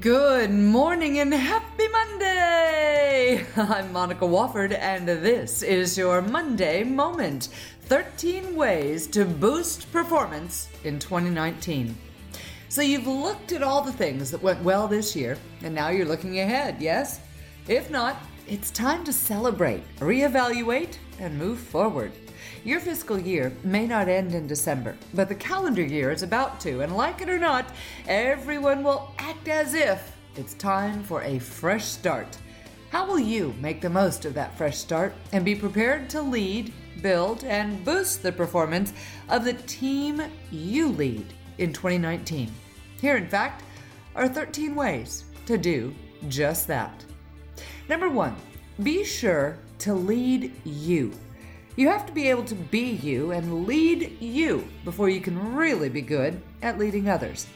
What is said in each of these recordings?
Good morning and happy Monday! I'm Monica Wofford, and this is your Monday Moment 13 Ways to Boost Performance in 2019. So, you've looked at all the things that went well this year, and now you're looking ahead, yes? If not, it's time to celebrate, reevaluate, and move forward. Your fiscal year may not end in December, but the calendar year is about to, and like it or not, everyone will act as if it's time for a fresh start. How will you make the most of that fresh start and be prepared to lead, build, and boost the performance of the team you lead in 2019? Here, in fact, are 13 ways to do just that. Number one, be sure to lead you. You have to be able to be you and lead you before you can really be good at leading others.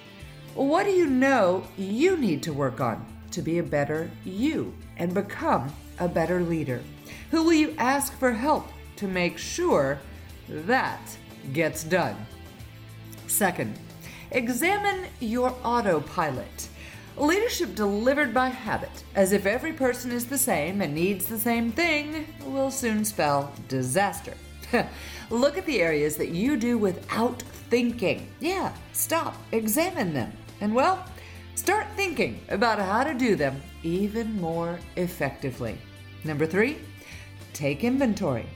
What do you know you need to work on to be a better you and become a better leader? Who will you ask for help to make sure that gets done? Second, examine your autopilot. Leadership delivered by habit, as if every person is the same and needs the same thing, will soon spell disaster. Look at the areas that you do without thinking. Yeah, stop, examine them, and well, start thinking about how to do them even more effectively. Number three, take inventory.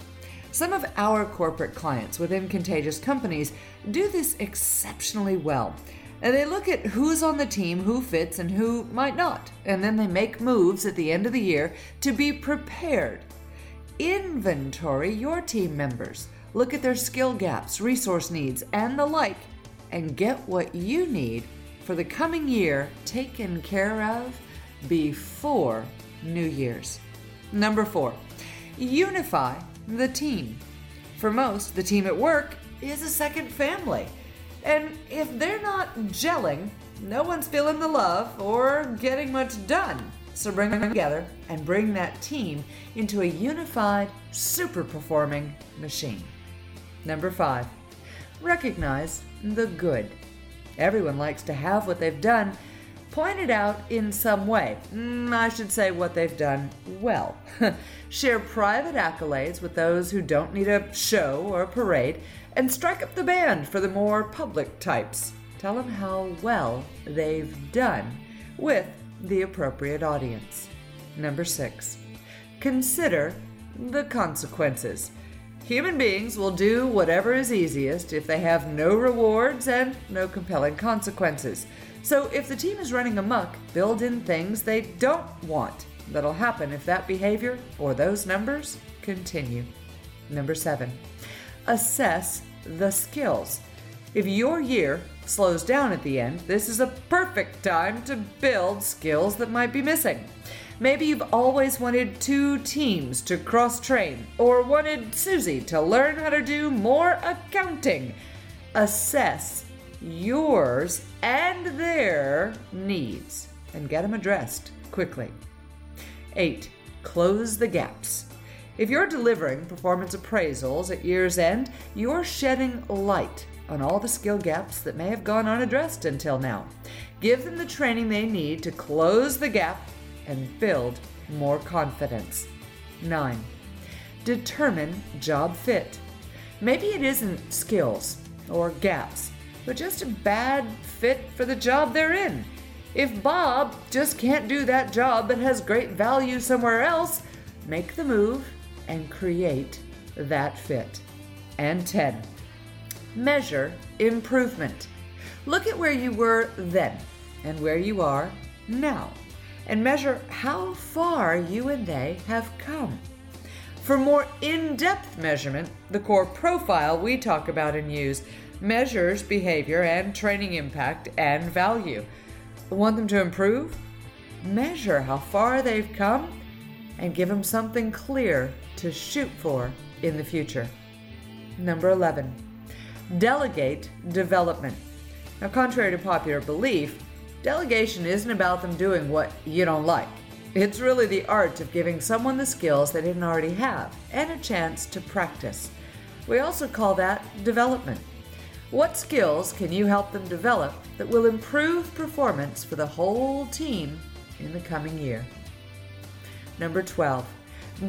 Some of our corporate clients within contagious companies do this exceptionally well. And they look at who's on the team, who fits, and who might not. And then they make moves at the end of the year to be prepared. Inventory your team members. Look at their skill gaps, resource needs, and the like, and get what you need for the coming year taken care of before New Year's. Number four, unify the team. For most, the team at work is a second family. And if they're not gelling, no one's feeling the love or getting much done. So bring them together and bring that team into a unified, super performing machine. Number five, recognize the good. Everyone likes to have what they've done pointed out in some way. Mm, I should say what they've done well. Share private accolades with those who don't need a show or a parade and strike up the band for the more public types. Tell them how well they've done with the appropriate audience. Number six, consider the consequences. Human beings will do whatever is easiest if they have no rewards and no compelling consequences. So if the team is running amok, build in things they don't want that'll happen if that behavior or those numbers continue. Number seven, assess the skills. If your year slows down at the end, this is a perfect time to build skills that might be missing. Maybe you've always wanted two teams to cross train, or wanted Susie to learn how to do more accounting. Assess yours and their needs and get them addressed quickly. 8. Close the gaps. If you're delivering performance appraisals at year's end, you're shedding light on all the skill gaps that may have gone unaddressed until now. Give them the training they need to close the gap and build more confidence. 9. Determine job fit. Maybe it isn't skills or gaps, but just a bad fit for the job they're in. If Bob just can't do that job but has great value somewhere else, make the move and create that fit. And 10. Measure improvement. Look at where you were then and where you are now, and measure how far you and they have come. For more in depth measurement, the core profile we talk about and use measures behavior and training impact and value. Want them to improve? Measure how far they've come and give them something clear to shoot for in the future. Number 11, delegate development. Now, contrary to popular belief, delegation isn't about them doing what you don't like. It's really the art of giving someone the skills they didn't already have and a chance to practice. We also call that development. What skills can you help them develop that will improve performance for the whole team in the coming year? Number 12,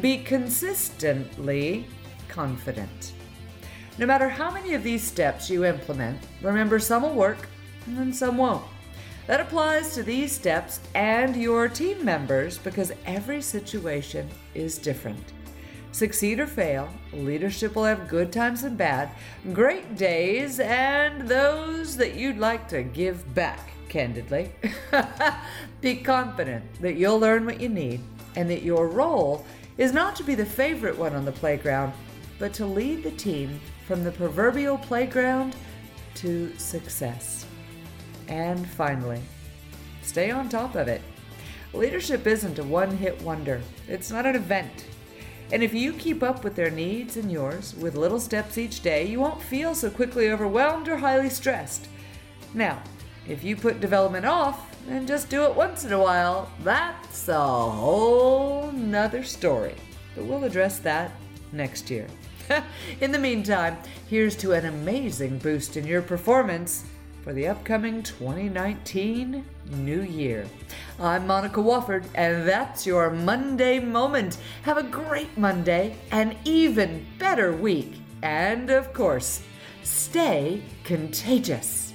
be consistently confident. No matter how many of these steps you implement, remember some will work and some won't. That applies to these steps and your team members because every situation is different. Succeed or fail, leadership will have good times and bad, great days, and those that you'd like to give back, candidly. be confident that you'll learn what you need and that your role is not to be the favorite one on the playground, but to lead the team from the proverbial playground to success. And finally, stay on top of it. Leadership isn't a one hit wonder, it's not an event. And if you keep up with their needs and yours with little steps each day, you won't feel so quickly overwhelmed or highly stressed. Now, if you put development off and just do it once in a while, that's a whole nother story. But we'll address that next year. in the meantime, here's to an amazing boost in your performance for the upcoming 2019 new year. I'm Monica Wofford, and that's your Monday moment. Have a great Monday, an even better week, and of course, stay contagious.